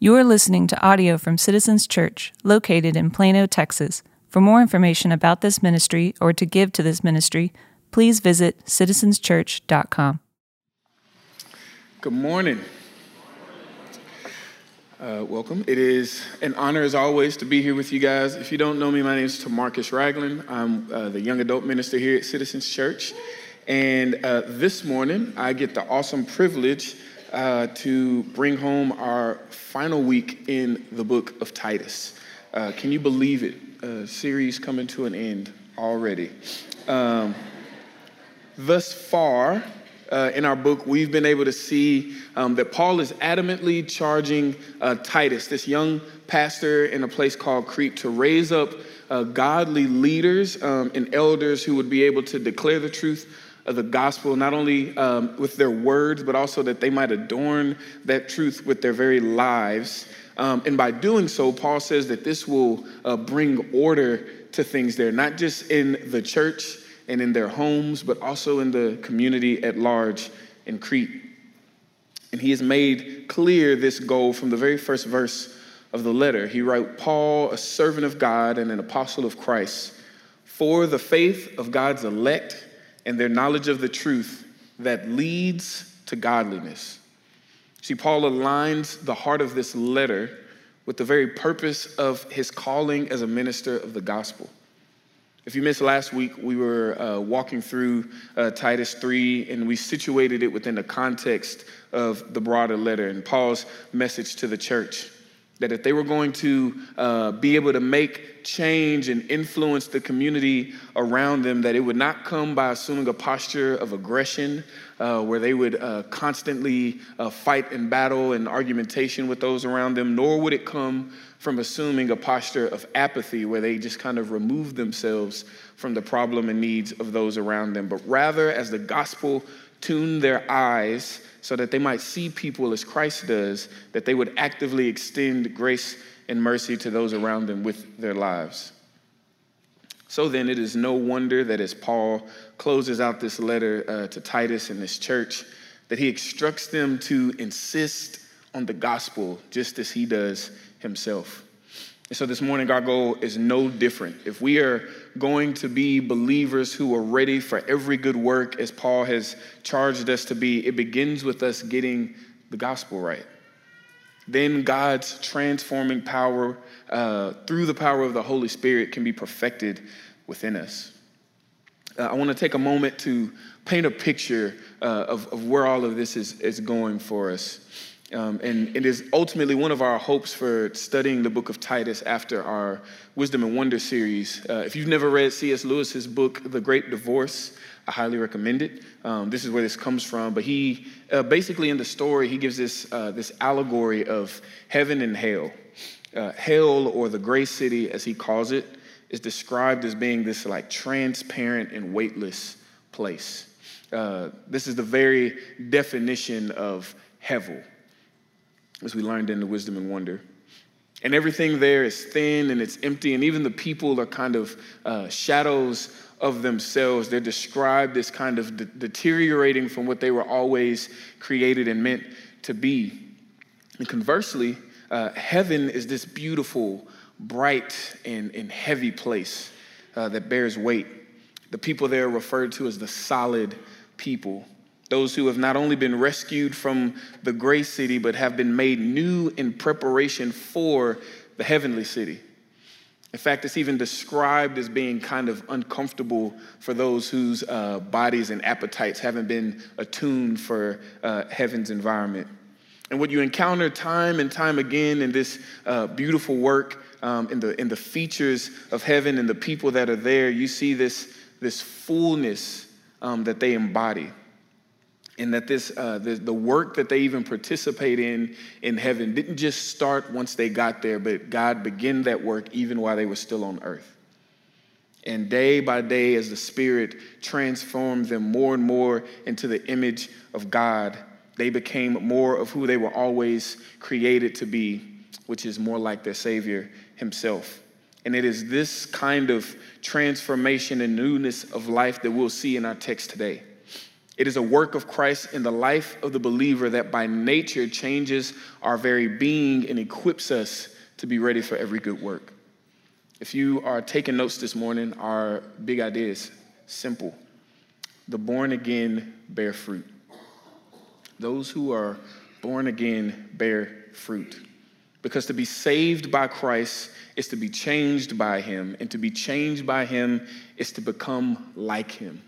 You are listening to audio from Citizens Church, located in Plano, Texas. For more information about this ministry or to give to this ministry, please visit citizenschurch.com. Good morning. Uh, welcome. It is an honor, as always, to be here with you guys. If you don't know me, my name is Tamarcus Ragland. I'm uh, the young adult minister here at Citizens Church. And uh, this morning, I get the awesome privilege uh, to bring home our final week in the book of Titus. Uh, can you believe it? A series coming to an end already. Um, thus far, uh, in our book, we've been able to see um, that Paul is adamantly charging uh, Titus, this young pastor in a place called Crete, to raise up uh, godly leaders um, and elders who would be able to declare the truth of the gospel, not only um, with their words, but also that they might adorn that truth with their very lives. Um, and by doing so, Paul says that this will uh, bring order to things there, not just in the church and in their homes, but also in the community at large in Crete. And he has made clear this goal from the very first verse of the letter. He wrote, Paul, a servant of God and an apostle of Christ, for the faith of God's elect and their knowledge of the truth that leads to godliness. See, Paul aligns the heart of this letter with the very purpose of his calling as a minister of the gospel. If you missed last week, we were uh, walking through uh, Titus 3 and we situated it within the context of the broader letter and Paul's message to the church that if they were going to uh, be able to make change and influence the community around them, that it would not come by assuming a posture of aggression, uh, where they would uh, constantly uh, fight and battle and argumentation with those around them, nor would it come from assuming a posture of apathy, where they just kind of remove themselves from the problem and needs of those around them, but rather as the gospel tuned their eyes so that they might see people as Christ does, that they would actively extend grace and mercy to those around them with their lives. So then, it is no wonder that as Paul closes out this letter uh, to Titus and this church, that he instructs them to insist on the gospel just as he does himself. So this morning, our goal is no different. If we are going to be believers who are ready for every good work, as Paul has charged us to be, it begins with us getting the gospel right. Then God's transforming power uh, through the power of the Holy Spirit can be perfected within us. Uh, I want to take a moment to paint a picture uh, of, of where all of this is, is going for us. Um, and it is ultimately one of our hopes for studying the book of Titus after our Wisdom and Wonder series. Uh, if you've never read C.S. Lewis's book, The Great Divorce, I highly recommend it. Um, this is where this comes from. But he uh, basically in the story, he gives this, uh, this allegory of heaven and hell. Uh, hell, or the gray city as he calls it, is described as being this like transparent and weightless place. Uh, this is the very definition of hevel as we learned in the wisdom and wonder. And everything there is thin and it's empty, and even the people are kind of uh, shadows of themselves. They're described as kind of de- deteriorating from what they were always created and meant to be. And conversely, uh, heaven is this beautiful, bright, and, and heavy place uh, that bears weight. The people there are referred to as the solid people. Those who have not only been rescued from the gray city, but have been made new in preparation for the heavenly city. In fact, it's even described as being kind of uncomfortable for those whose uh, bodies and appetites haven't been attuned for uh, heaven's environment. And what you encounter time and time again in this uh, beautiful work, um, in, the, in the features of heaven and the people that are there, you see this, this fullness um, that they embody and that this uh, the, the work that they even participate in in heaven didn't just start once they got there but god began that work even while they were still on earth. And day by day as the spirit transformed them more and more into the image of god they became more of who they were always created to be which is more like their savior himself. And it is this kind of transformation and newness of life that we'll see in our text today It is a work of Christ in the life of the believer that by nature changes our very being and equips us to be ready for every good work. If you are taking notes this morning, our big idea is simple the born again bear fruit. Those who are born again bear fruit. Because to be saved by Christ is to be changed by Him, and to be changed by Him is to become like Him.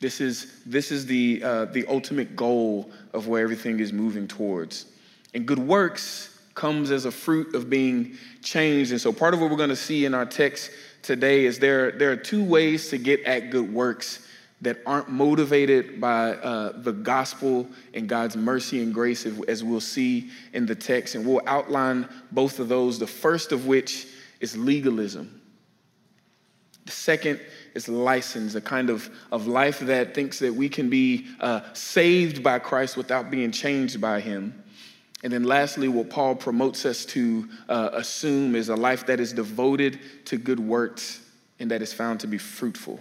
This is, this is the, uh, the ultimate goal of where everything is moving towards. And good works comes as a fruit of being changed. And so, part of what we're going to see in our text today is there, there are two ways to get at good works that aren't motivated by uh, the gospel and God's mercy and grace, as we'll see in the text. And we'll outline both of those, the first of which is legalism. The second is license, a kind of, of life that thinks that we can be uh, saved by Christ without being changed by him. And then, lastly, what Paul promotes us to uh, assume is a life that is devoted to good works and that is found to be fruitful.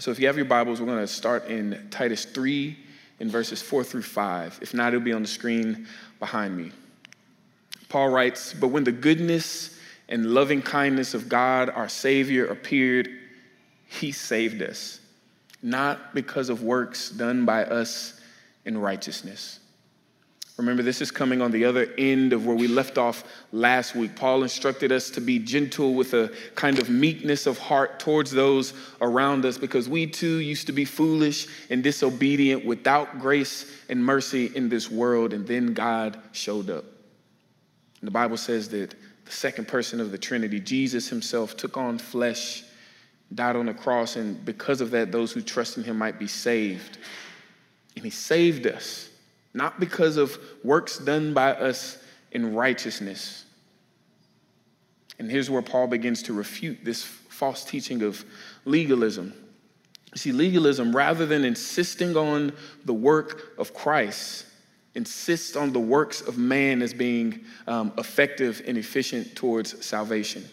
So, if you have your Bibles, we're going to start in Titus 3 in verses 4 through 5. If not, it'll be on the screen behind me. Paul writes, But when the goodness and loving kindness of God, our Savior, appeared, He saved us, not because of works done by us in righteousness. Remember, this is coming on the other end of where we left off last week. Paul instructed us to be gentle with a kind of meekness of heart towards those around us because we too used to be foolish and disobedient without grace and mercy in this world. And then God showed up. And the Bible says that the second person of the Trinity, Jesus himself, took on flesh, died on the cross, and because of that, those who trust in him might be saved. And he saved us, not because of works done by us in righteousness. And here's where Paul begins to refute this false teaching of legalism. You see, legalism, rather than insisting on the work of Christ, insists on the works of man as being um, effective and efficient towards salvation.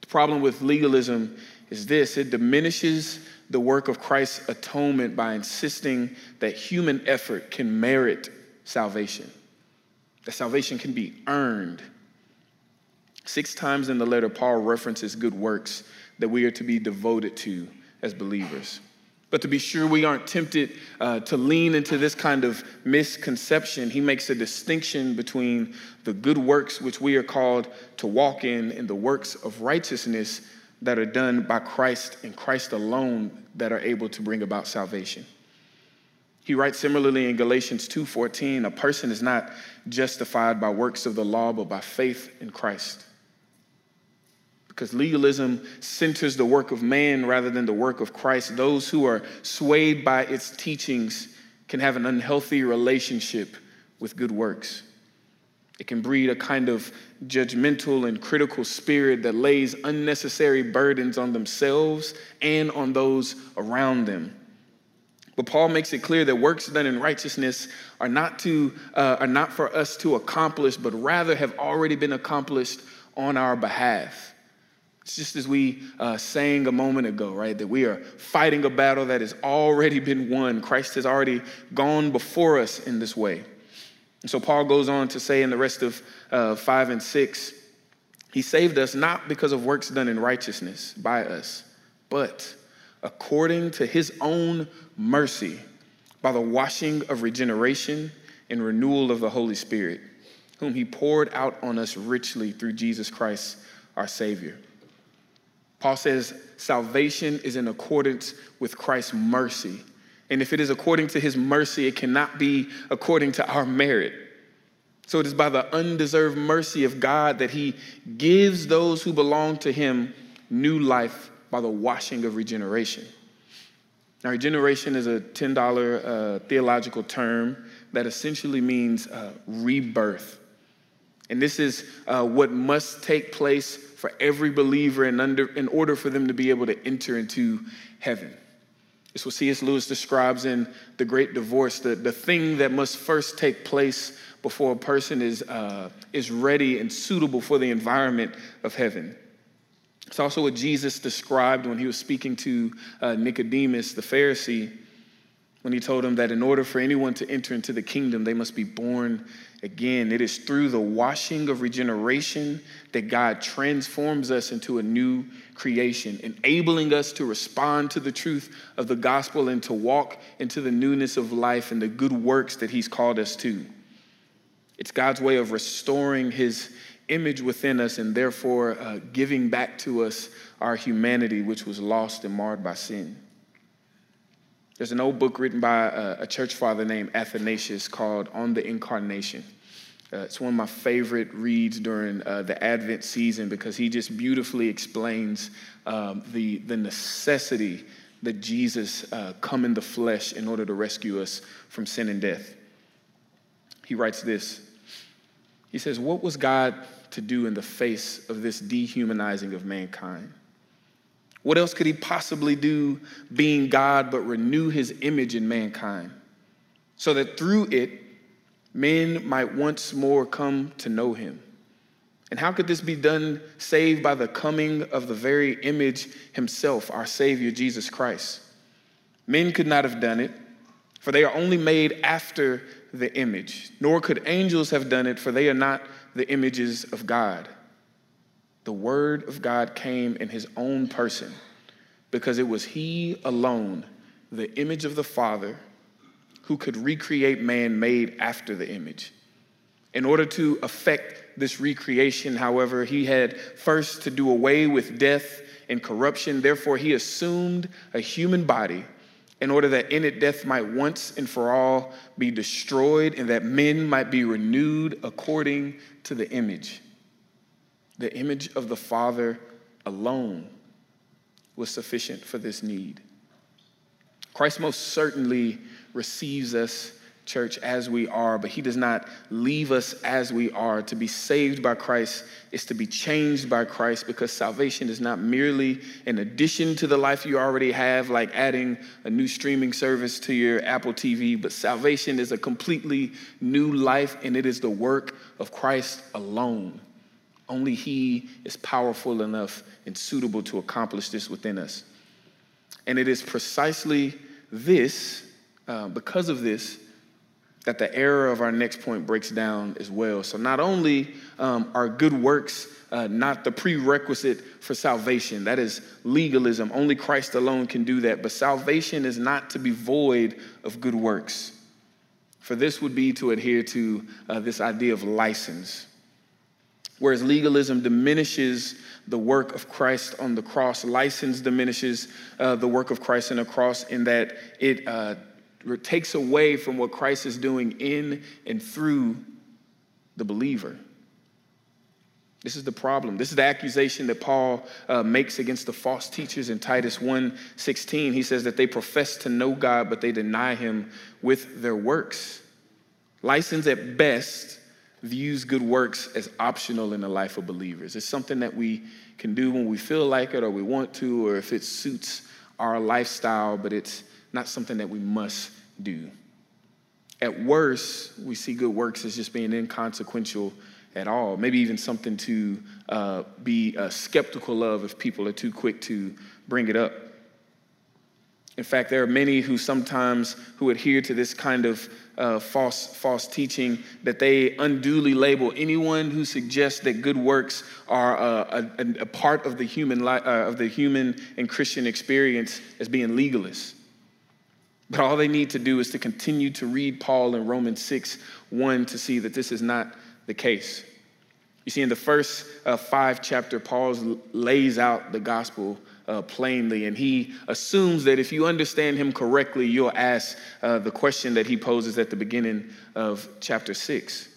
The problem with legalism is this it diminishes the work of Christ's atonement by insisting that human effort can merit salvation, that salvation can be earned. Six times in the letter, Paul references good works that we are to be devoted to as believers. But to be sure we aren't tempted uh, to lean into this kind of misconception, he makes a distinction between the good works which we are called to walk in and the works of righteousness that are done by Christ and Christ alone that are able to bring about salvation. He writes similarly in Galatians 2:14, a person is not justified by works of the law but by faith in Christ because legalism centers the work of man rather than the work of Christ. Those who are swayed by its teachings can have an unhealthy relationship with good works. It can breed a kind of judgmental and critical spirit that lays unnecessary burdens on themselves and on those around them. But Paul makes it clear that works done in righteousness are not, to, uh, are not for us to accomplish, but rather have already been accomplished on our behalf. It's just as we uh, sang a moment ago, right? That we are fighting a battle that has already been won. Christ has already gone before us in this way. And so Paul goes on to say in the rest of uh, five and six, he saved us not because of works done in righteousness by us, but according to his own mercy by the washing of regeneration and renewal of the Holy Spirit, whom he poured out on us richly through Jesus Christ, our Savior Paul says salvation is in accordance with Christ's mercy. And if it is according to his mercy, it cannot be according to our merit. So it is by the undeserved mercy of God that he gives those who belong to him new life by the washing of regeneration. Now, regeneration is a $10 uh, theological term that essentially means uh, rebirth. And this is uh, what must take place for every believer in, under, in order for them to be able to enter into heaven. It's what C.S. Lewis describes in The Great Divorce the, the thing that must first take place before a person is, uh, is ready and suitable for the environment of heaven. It's also what Jesus described when he was speaking to uh, Nicodemus, the Pharisee, when he told him that in order for anyone to enter into the kingdom, they must be born again. It is through the washing of regeneration that God transforms us into a new creation, enabling us to respond to the truth of the gospel and to walk into the newness of life and the good works that He's called us to. It's God's way of restoring His image within us and therefore uh, giving back to us our humanity, which was lost and marred by sin. There's an old book written by a, a church father named Athanasius called On the Incarnation. Uh, it's one of my favorite reads during uh, the Advent season because he just beautifully explains um, the, the necessity that Jesus uh, come in the flesh in order to rescue us from sin and death. He writes this He says, What was God to do in the face of this dehumanizing of mankind? What else could he possibly do being God but renew his image in mankind so that through it, men might once more come to know him? And how could this be done save by the coming of the very image himself, our Savior Jesus Christ? Men could not have done it, for they are only made after the image, nor could angels have done it, for they are not the images of God the Word of God came in His own person because it was He alone, the image of the Father, who could recreate man made after the image. In order to effect this recreation, however, He had first to do away with death and corruption. Therefore, He assumed a human body in order that in it death might once and for all be destroyed and that men might be renewed according to the image. The image of the Father alone was sufficient for this need. Christ most certainly receives us, church, as we are, but he does not leave us as we are. To be saved by Christ is to be changed by Christ because salvation is not merely an addition to the life you already have, like adding a new streaming service to your Apple TV, but salvation is a completely new life and it is the work of Christ alone. Only He is powerful enough and suitable to accomplish this within us. And it is precisely this, uh, because of this, that the error of our next point breaks down as well. So, not only um, are good works uh, not the prerequisite for salvation, that is legalism. Only Christ alone can do that. But salvation is not to be void of good works. For this would be to adhere to uh, this idea of license. Whereas legalism diminishes the work of Christ on the cross, license diminishes uh, the work of Christ on the cross in that it uh, takes away from what Christ is doing in and through the believer. This is the problem. This is the accusation that Paul uh, makes against the false teachers in Titus 1:16. He says that they profess to know God, but they deny him with their works. License at best views good works as optional in the life of believers. It's something that we can do when we feel like it or we want to or if it suits our lifestyle, but it's not something that we must do. At worst, we see good works as just being inconsequential at all, maybe even something to uh, be uh, skeptical of if people are too quick to bring it up. In fact, there are many who sometimes who adhere to this kind of uh, false, false teaching that they unduly label anyone who suggests that good works are uh, a, a, part of the human li- uh, of the human and Christian experience as being legalists. But all they need to do is to continue to read Paul in Romans 6 1 to see that this is not the case. You see, in the first uh, five chapter, Paul lays out the gospel uh, plainly. And he assumes that if you understand him correctly, you'll ask uh, the question that he poses at the beginning of chapter 6.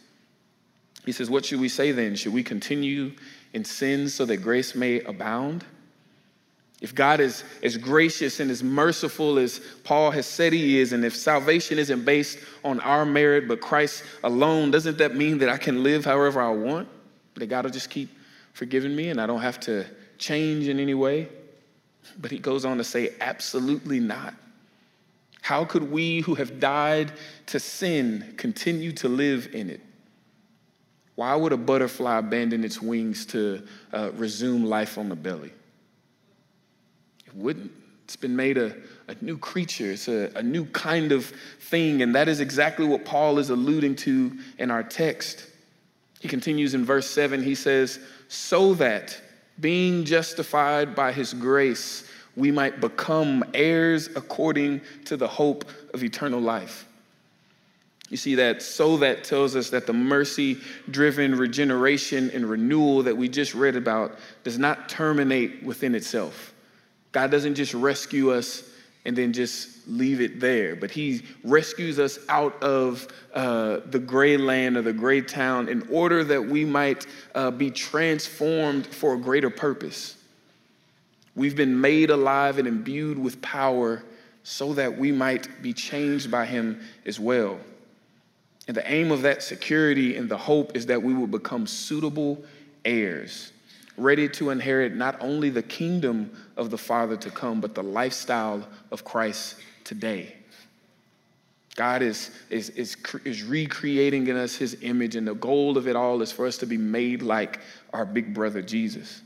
He says, What should we say then? Should we continue in sin so that grace may abound? If God is as gracious and as merciful as Paul has said he is, and if salvation isn't based on our merit but Christ alone, doesn't that mean that I can live however I want? That God will just keep forgiving me and I don't have to change in any way? But he goes on to say, absolutely not. How could we who have died to sin continue to live in it? Why would a butterfly abandon its wings to uh, resume life on the belly? It wouldn't. It's been made a, a new creature, it's a, a new kind of thing. And that is exactly what Paul is alluding to in our text. He continues in verse 7, he says, So that being justified by his grace, we might become heirs according to the hope of eternal life. You see that so that tells us that the mercy driven regeneration and renewal that we just read about does not terminate within itself. God doesn't just rescue us and then just leave it there. But he rescues us out of uh, the gray land or the gray town in order that we might uh, be transformed for a greater purpose. We've been made alive and imbued with power so that we might be changed by him as well. And the aim of that security and the hope is that we will become suitable heirs ready to inherit not only the kingdom of the Father to come, but the lifestyle of Christ today. God is, is, is, is recreating in us his image, and the goal of it all is for us to be made like our big brother Jesus.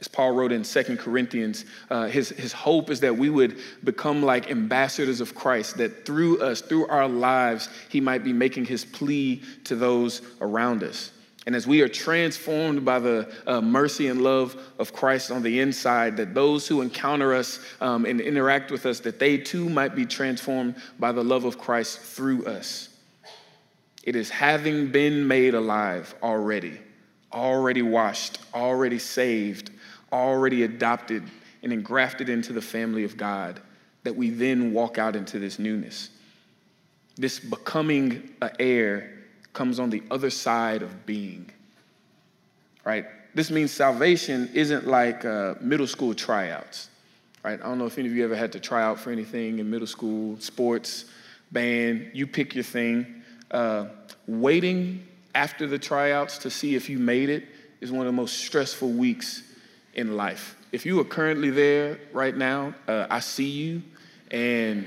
As Paul wrote in Second Corinthians, uh, his, his hope is that we would become like ambassadors of Christ, that through us, through our lives, he might be making his plea to those around us. And as we are transformed by the uh, mercy and love of Christ on the inside, that those who encounter us um, and interact with us, that they too might be transformed by the love of Christ through us. It is having been made alive already, already washed, already saved, already adopted, and engrafted into the family of God, that we then walk out into this newness. This becoming an heir comes on the other side of being. Right? This means salvation isn't like uh, middle school tryouts. Right? I don't know if any of you ever had to try out for anything in middle school, sports, band, you pick your thing. Uh, waiting after the tryouts to see if you made it is one of the most stressful weeks in life. If you are currently there right now, uh, I see you, and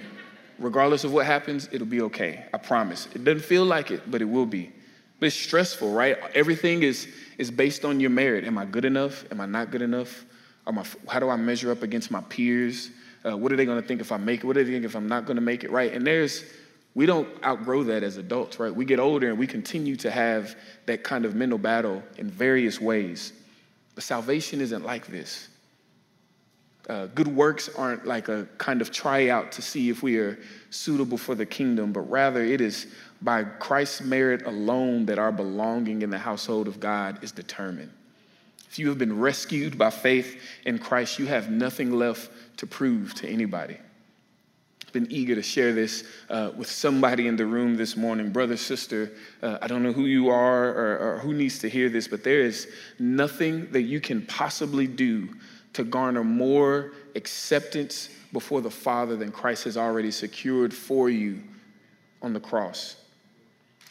regardless of what happens, it'll be okay. I promise. It doesn't feel like it, but it will be. But it's stressful, right? Everything is, is based on your merit. Am I good enough? Am I not good enough? My, how do I measure up against my peers? Uh, what are they going to think if I make it? What do they think if I'm not going to make it, right? And there's, we don't outgrow that as adults, right? We get older and we continue to have that kind of mental battle in various ways. But salvation isn't like this. Uh, good works aren't like a kind of tryout to see if we are suitable for the kingdom, but rather it is by Christ's merit alone that our belonging in the household of God is determined. If you have been rescued by faith in Christ, you have nothing left to prove to anybody. Been eager to share this uh, with somebody in the room this morning. Brother, sister, uh, I don't know who you are or, or who needs to hear this, but there is nothing that you can possibly do to garner more acceptance before the Father than Christ has already secured for you on the cross.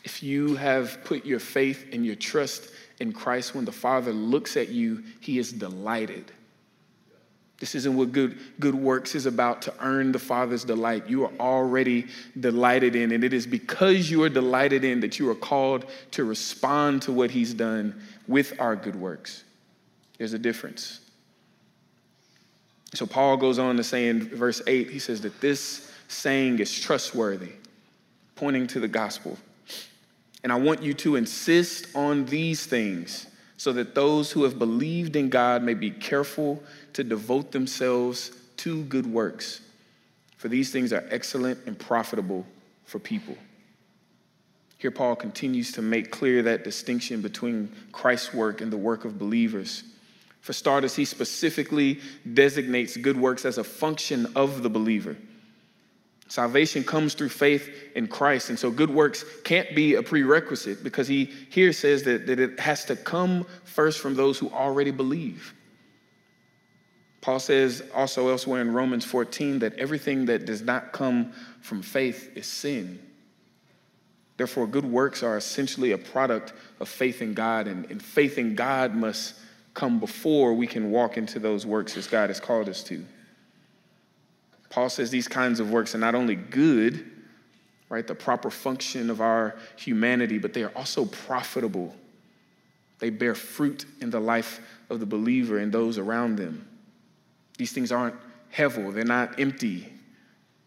If you have put your faith and your trust in Christ, when the Father looks at you, he is delighted. This isn't what good, good works is about to earn the Father's delight. You are already delighted in, and it is because you are delighted in that you are called to respond to what He's done with our good works. There's a difference. So Paul goes on to say in verse 8, he says that this saying is trustworthy, pointing to the gospel. And I want you to insist on these things so that those who have believed in God may be careful to devote themselves to good works. For these things are excellent and profitable for people. Here, Paul continues to make clear that distinction between Christ's work and the work of believers. For starters, he specifically designates good works as a function of the believer. Salvation comes through faith in Christ. And so good works can't be a prerequisite because he here says that, that it has to come first from those who already believe. Paul says also elsewhere in Romans 14 that everything that does not come from faith is sin. Therefore, good works are essentially a product of faith in God, and, and faith in God must come before we can walk into those works as God has called us to. Paul says these kinds of works are not only good, right, the proper function of our humanity, but they are also profitable. They bear fruit in the life of the believer and those around them. These things aren't hevel, they're not empty,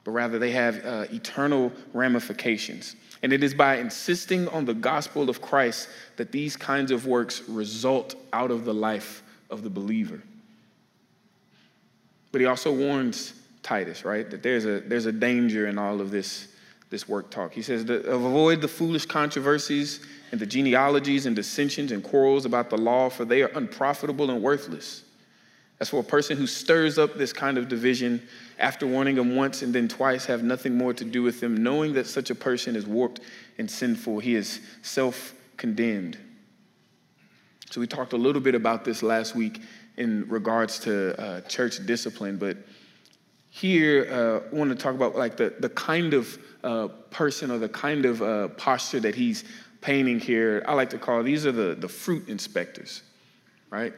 but rather they have uh, eternal ramifications. And it is by insisting on the gospel of Christ that these kinds of works result out of the life of the believer. But he also warns Titus, right, that there's a, there's a danger in all of this, this work talk. He says, avoid the foolish controversies and the genealogies and dissensions and quarrels about the law, for they are unprofitable and worthless. As for a person who stirs up this kind of division after warning him once and then twice, have nothing more to do with them, knowing that such a person is warped and sinful, he is self condemned. So, we talked a little bit about this last week in regards to uh, church discipline, but here uh, I want to talk about like the, the kind of uh, person or the kind of uh, posture that he's painting here. I like to call these are the, the fruit inspectors, right?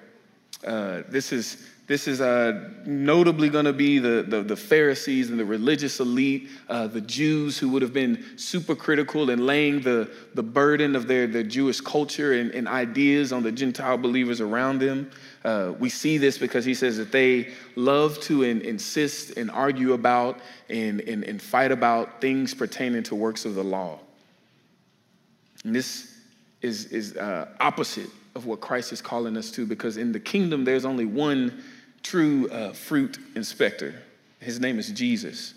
Uh, this is this is uh, notably going to be the, the, the, Pharisees and the religious elite, uh, the Jews who would have been super critical and laying the, the burden of their, their Jewish culture and, and ideas on the Gentile believers around them. Uh, we see this because he says that they love to in, insist and argue about and, and, and fight about things pertaining to works of the law. And this is, is uh, opposite of what Christ is calling us to because in the kingdom there's only one true uh, fruit inspector. His name is Jesus.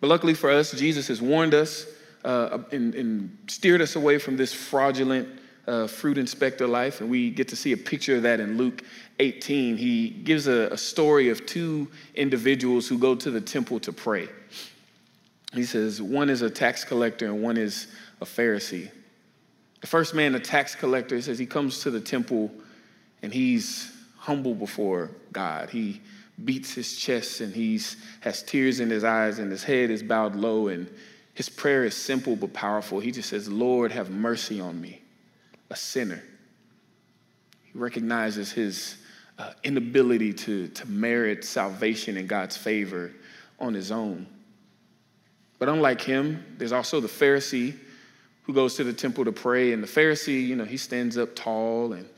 But luckily for us, Jesus has warned us uh, and, and, steered us away from this fraudulent uh, fruit inspector life. And we get to see a picture of that in Luke 18. He gives a, a story of two individuals who go to the temple to pray. He says, one is a tax collector and one is a Pharisee. The first man, a tax collector, says he comes to the temple and he's humble before God. He beats his chest and he has tears in his eyes and his head is bowed low and his prayer is simple but powerful. He just says, Lord, have mercy on me, a sinner. He recognizes his uh, inability to, to merit salvation and God's favor on his own. But unlike him, there's also the Pharisee who goes to the temple to pray. And the Pharisee, you know, he stands up tall and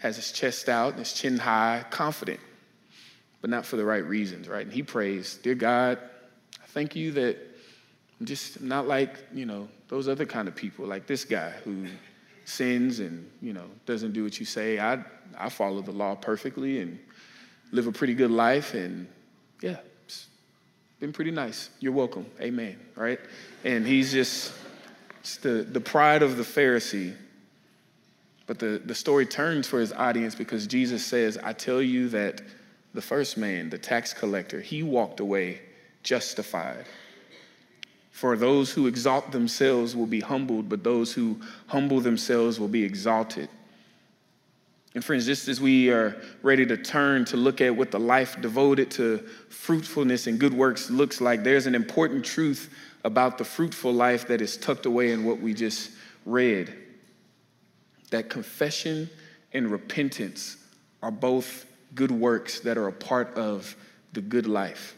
has his chest out and his chin high, confident, but not for the right reasons, right? And he prays, Dear God, I thank you that I'm just not like, you know, those other kind of people, like this guy who sins and, you know, doesn't do what you say. I, I follow the law perfectly and live a pretty good life. And yeah, been pretty nice. You're welcome. Amen. Right? And he's just, the, the pride of the Pharisee but the, the story turns for his audience because Jesus says, I tell you that the first man, the tax collector, he walked away justified. For those who exalt themselves will be humbled, but those who humble themselves will be exalted. And friends, just as we are ready to turn to look at what the life devoted to fruitfulness and good works looks like, there's an important truth about the fruitful life that is tucked away in what we just read that confession and repentance are both good works that are a part of the good life.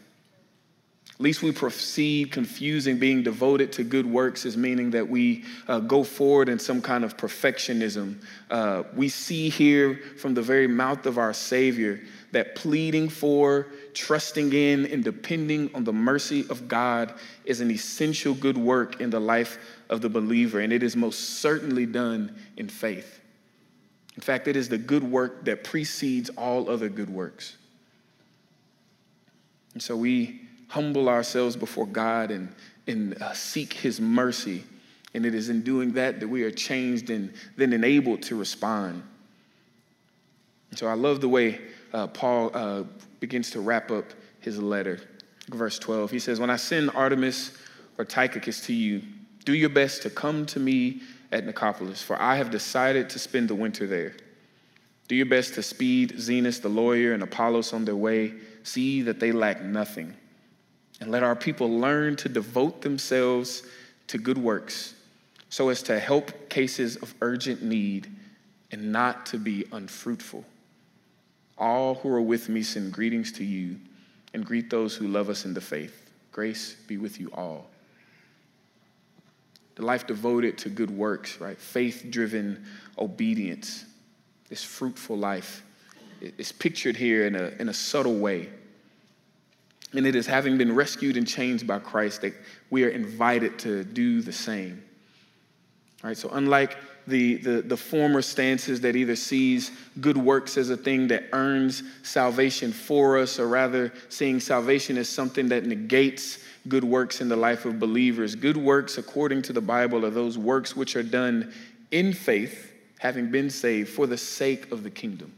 Least we proceed confusing being devoted to good works as meaning that we uh, go forward in some kind of perfectionism. Uh, we see here from the very mouth of our Savior that pleading for, trusting in, and depending on the mercy of God is an essential good work in the life of the believer, and it is most certainly done in faith. In fact, it is the good work that precedes all other good works. And so we humble ourselves before God and, and uh, seek His mercy. And it is in doing that that we are changed and then enabled to respond. And so I love the way uh, Paul uh, begins to wrap up his letter. Verse 12, he says, When I send Artemas or Tychicus to you, do your best to come to me at Nicopolis, for I have decided to spend the winter there. Do your best to speed Zenas the lawyer and Apollos on their way. See that they lack nothing. And let our people learn to devote themselves to good works so as to help cases of urgent need and not to be unfruitful. All who are with me send greetings to you and greet those who love us in the faith. Grace be with you all. The life devoted to good works, right? Faith driven obedience, this fruitful life, is pictured here in a, in a subtle way. And it is having been rescued and changed by Christ that we are invited to do the same. All right, so unlike the, the, the former stances that either sees good works as a thing that earns salvation for us, or rather seeing salvation as something that negates good works in the life of believers. Good works, according to the Bible, are those works which are done in faith, having been saved, for the sake of the kingdom.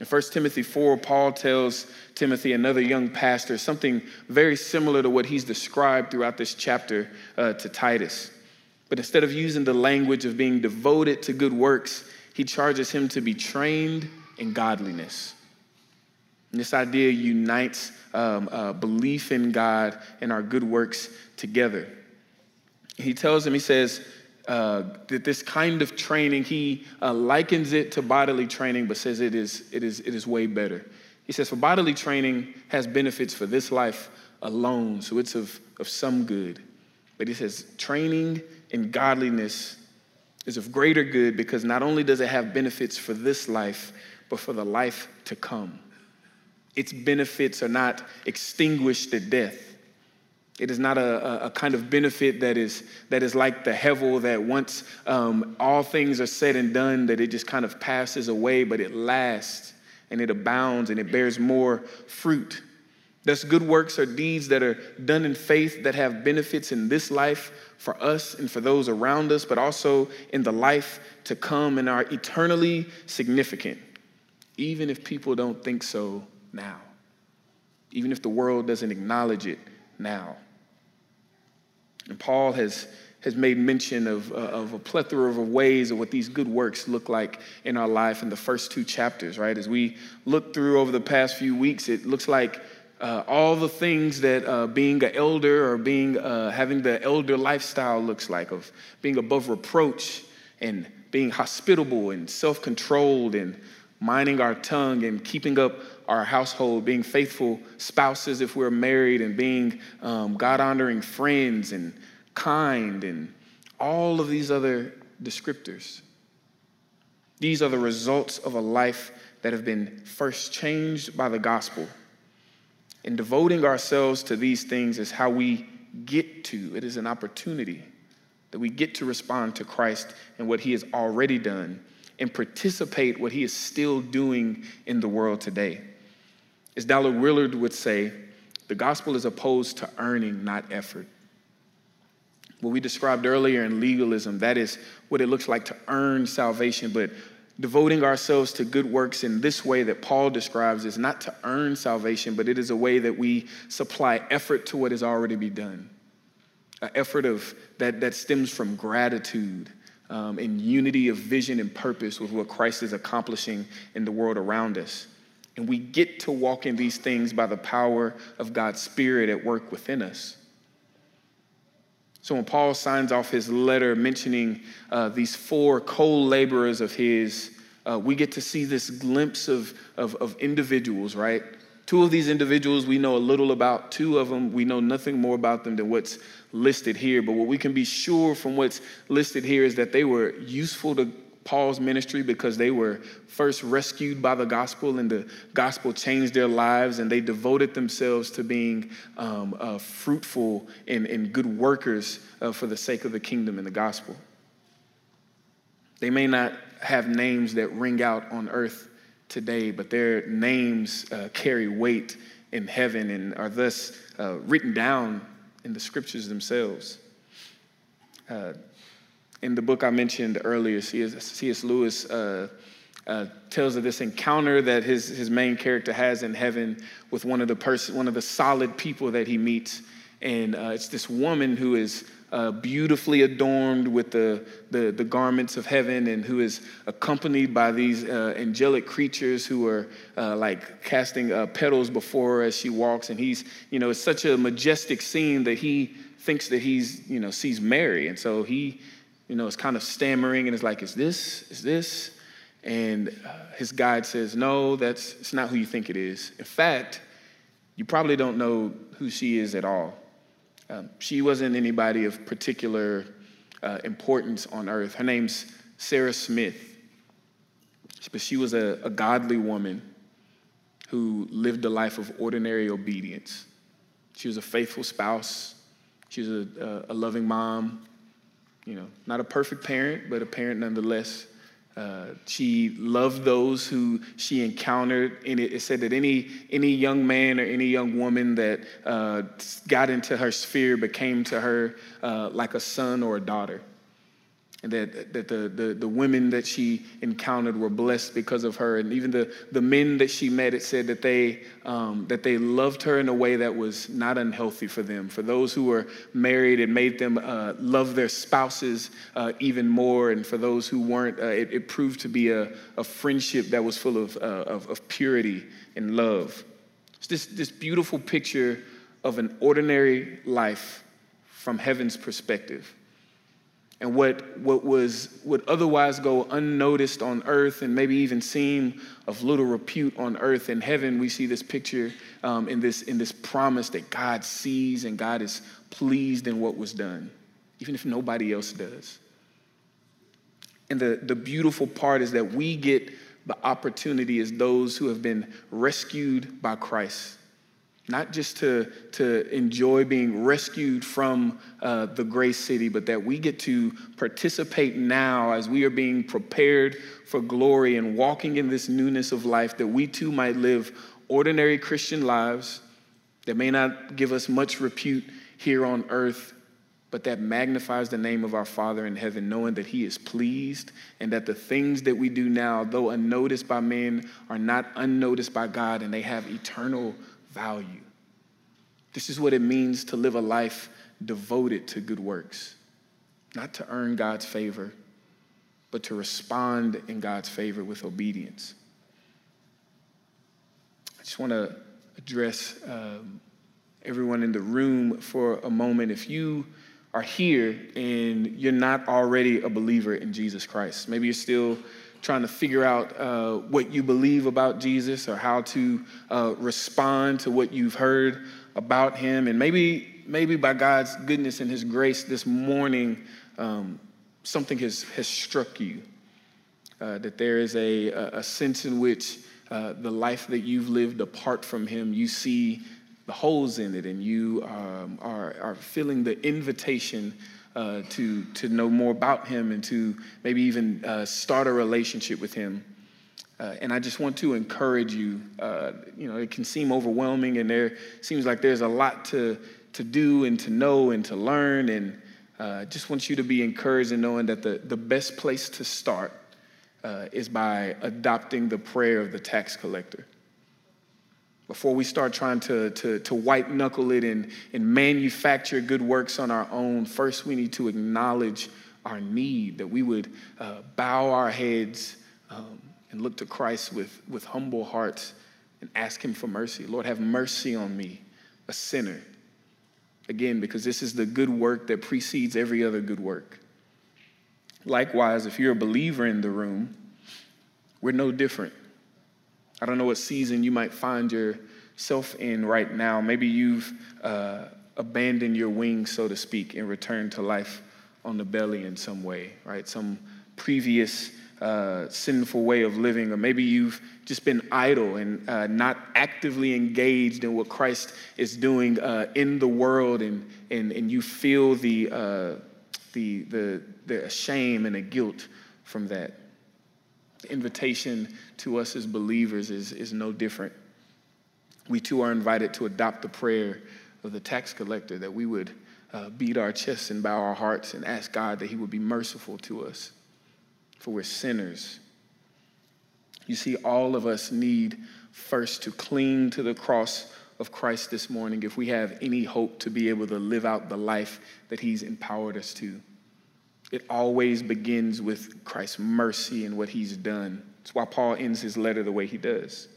In 1 Timothy 4, Paul tells Timothy, another young pastor, something very similar to what he's described throughout this chapter uh, to Titus. But instead of using the language of being devoted to good works, he charges him to be trained in godliness. And this idea unites um, uh, belief in God and our good works together. He tells him, he says, uh, that this kind of training, he uh, likens it to bodily training, but says it is, it, is, it is way better. He says, For bodily training has benefits for this life alone, so it's of, of some good. But he says, training in godliness is of greater good because not only does it have benefits for this life, but for the life to come. Its benefits are not extinguished at death. It is not a, a, kind of benefit that is, that is like the hevel that once um, all things are said and done, that it just kind of passes away, but it lasts and it abounds and it bears more fruit. Thus, good works are deeds that are done in faith that have benefits in this life for us and for those around us, but also in the life to come and are eternally significant, even if people don't think so now, even if the world doesn't acknowledge it now. And Paul has, has made mention of, uh, of a plethora of ways of what these good works look like in our life in the first two chapters, right? As we look through over the past few weeks, it looks like uh, all the things that uh, being an elder or being uh, having the elder lifestyle looks like of being above reproach and being hospitable and self-controlled and minding our tongue and keeping up our household, being faithful spouses if we're married, and being um, God honoring friends and kind, and all of these other descriptors. These are the results of a life that have been first changed by the gospel. And devoting ourselves to these things is how we get to, it is an opportunity that we get to respond to Christ and what he has already done and participate what he is still doing in the world today. As Dallas Willard would say, the gospel is opposed to earning, not effort. What we described earlier in legalism, that is what it looks like to earn salvation, but devoting ourselves to good works in this way that Paul describes is not to earn salvation, but it is a way that we supply effort to what has already been done. An effort of that, that stems from gratitude um, and unity of vision and purpose with what Christ is accomplishing in the world around us. And we get to walk in these things by the power of God's Spirit at work within us. So when Paul signs off his letter mentioning uh, these four co laborers of his, uh, we get to see this glimpse of, of, of individuals, right? Two of these individuals we know a little about, two of them we know nothing more about them than what's listed here. But what we can be sure from what's listed here is that they were useful to Paul's ministry because they were first rescued by the gospel and the gospel changed their lives and they devoted themselves to being um, uh, fruitful and, and, good workers uh, for the sake of the kingdom and the gospel. They may not have names that ring out on earth today, but their names uh, carry weight in heaven and are thus uh, written down in the scriptures themselves. In the book I mentioned earlier, C.S. Lewis uh, uh, tells of this encounter that his, his main character has in heaven with one of the person, one of the solid people that he meets, and uh, it's this woman who is uh, beautifully adorned with the, the, the, garments of heaven and who is accompanied by these uh, angelic creatures who are uh, like casting uh, petals before her as she walks. And he's, you know, it's such a majestic scene that he thinks that he's, you know, sees Mary. And so he you know, is kind of stammering and is like, is this, is this? And uh, his guide says, no, that's it's not who you think it is. In fact, you probably don't know who she is at all. Um, she wasn't anybody of particular uh, importance on earth. Her name's Sarah Smith. But she was a, a godly woman who lived a life of ordinary obedience. She was a faithful spouse. She was a, a, loving mom. You know, not a perfect parent, but a parent nonetheless. Uh, she loved those who she encountered, and it, it, said that any any young man or any young woman that uh, got into her sphere became to her uh, like a son or a daughter and that, that the, the, the women that she encountered were blessed because of her. And even the, the men that she met, it said that they, um, that they loved her in a way that was not unhealthy for them. For those who were married, it made them uh, love their spouses uh, even more. And for those who weren't, uh, it, it, proved to be a, a friendship that was full of, uh, of, of purity and love. It's this, this beautiful picture of an ordinary life from heaven's perspective and what, what was would otherwise go unnoticed on earth and maybe even seem of little repute on earth in heaven we see this picture um, in this in this promise that god sees and god is pleased in what was done even if nobody else does. And the, the beautiful part is that we get the opportunity as those who have been rescued by christ not just to, to enjoy being rescued from uh, the grace city, but that we get to participate now as we are being prepared for glory and walking in this newness of life, that we too might live ordinary Christian lives that may not give us much repute here on earth, but that magnifies the name of our Father in heaven, knowing that He is pleased and that the things that we do now, though unnoticed by men, are not unnoticed by God and they have eternal value. This is what it means to live a life devoted to good works, not to earn God's favor, but to respond in God's favor with obedience. I just want to address um, everyone in the room for a moment. If you are here and you're not already a believer in Jesus Christ, maybe you're still trying to figure out uh, what you believe about Jesus or how to uh, respond to what you've heard about him. And maybe, maybe by God's goodness and his grace this morning, um, something has, has struck you. Uh, that there is a, a sense in which uh, the life that you've lived apart from him, you see the holes in it, and you um, are, are feeling the invitation uh, to, to know more about him and to maybe even uh, start a relationship with him. Uh, and I just want to encourage you. Uh, you know, it can seem overwhelming, and there seems like there's a lot to, to do and to know and to learn. And uh, just want you to be encouraged in knowing that the, the best place to start uh, is by adopting the prayer of the tax collector before we start trying to, to, to white knuckle it and, and manufacture good works on our own, first we need to acknowledge our need, that we would uh, bow our heads um, and look to Christ with, with humble hearts and ask Him for mercy. Lord, have mercy on me, a sinner. Again, because this is the good work that precedes every other good work. Likewise, if you're a believer in the room, we're no different. I don't know what season you might find yourself in right now. Maybe you've uh, abandoned your wings, so to speak, and returned to life on the belly in some way, right? Some previous uh, sinful way of living, or maybe you've just been idle and uh, not actively engaged in what Christ is doing uh, in the world, and, and, and you feel the, uh, the, the, the shame and the guilt from that. Invitation to us as believers is, is no different. We too are invited to adopt the prayer of the tax collector that we would uh, beat our chests and bow our hearts and ask God that He would be merciful to us, for we're sinners. You see, all of us need first to cling to the cross of Christ this morning if we have any hope to be able to live out the life that He's empowered us to. It always begins with Christ's mercy and what he's done. That's why Paul ends his letter the way he does.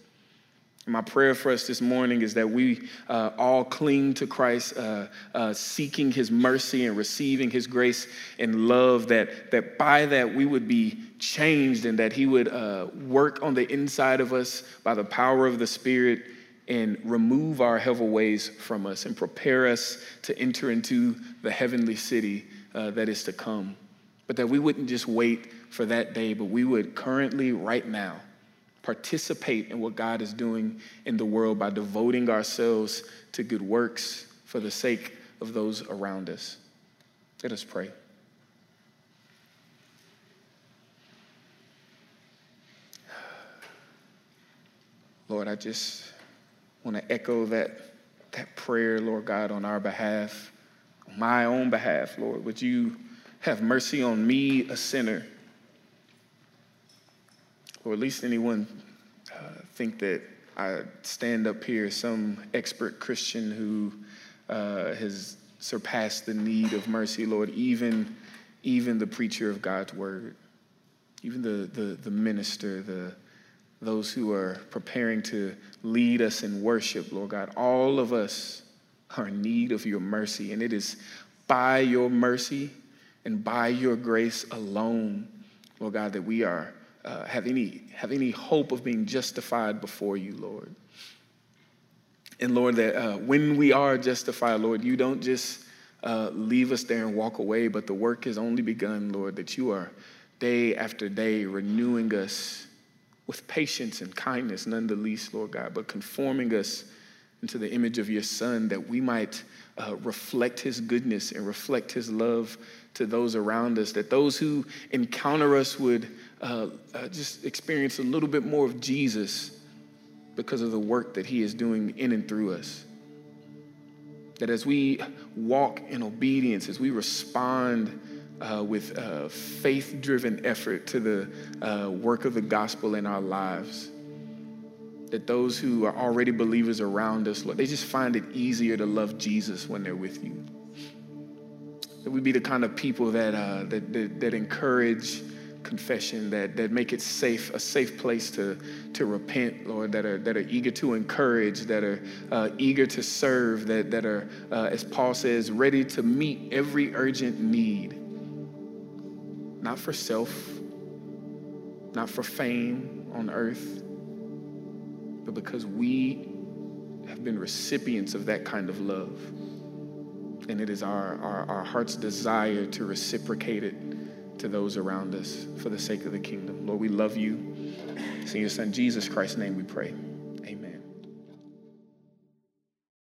My prayer for us this morning is that we uh, all cling to Christ, uh, uh, seeking his mercy and receiving his grace and love, that, that by that we would be changed and that he would uh, work on the inside of us by the power of the Spirit and remove our heavy ways from us and prepare us to enter into the heavenly city uh, that is to come but that we wouldn't just wait for that day, but we would currently, right now, participate in what God is doing in the world by devoting ourselves to good works for the sake of those around us. Let us pray. Lord, I just want to echo that, that prayer, Lord God, on our behalf, my own behalf, Lord. Would you have mercy on me, a sinner? Or at least anyone uh, think that I stand up here, some expert Christian who uh, has surpassed the need of mercy, Lord, even, even the preacher of God's word, even the, the, the minister, the, those who are preparing to lead us in worship, Lord God. All of us in need of your mercy, and it is by your mercy and by your grace alone, Lord God, that we are uh, have any have any hope of being justified before you, Lord. And Lord, that uh, when we are justified, Lord, you don't just uh, leave us there and walk away, but the work has only begun, Lord, that you are day after day renewing us with patience and kindness, none the least, Lord God, but conforming us into the image of your Son that we might uh, reflect his goodness and reflect his love to those around us, that those who encounter us would uh, uh, just experience a little bit more of Jesus because of the work that he is doing in and through us. That as we walk in obedience, as we respond uh, with uh, faith driven effort to the uh, work of the gospel in our lives. That those who are already believers around us, Lord, they just find it easier to love Jesus when they're with you. That we be the kind of people that, uh, that, that, that encourage confession, that, that make it safe, a safe place to, to repent, Lord, that are, that are eager to encourage, that are uh, eager to serve, that, that are, uh, as Paul says, ready to meet every urgent need not for self, not for fame on earth, but because we have been recipients of that kind of love. And it is our, our, our heart's desire to reciprocate it to those around us for the sake of the kingdom. Lord, we love you. It's in your son Jesus Christ's name we pray.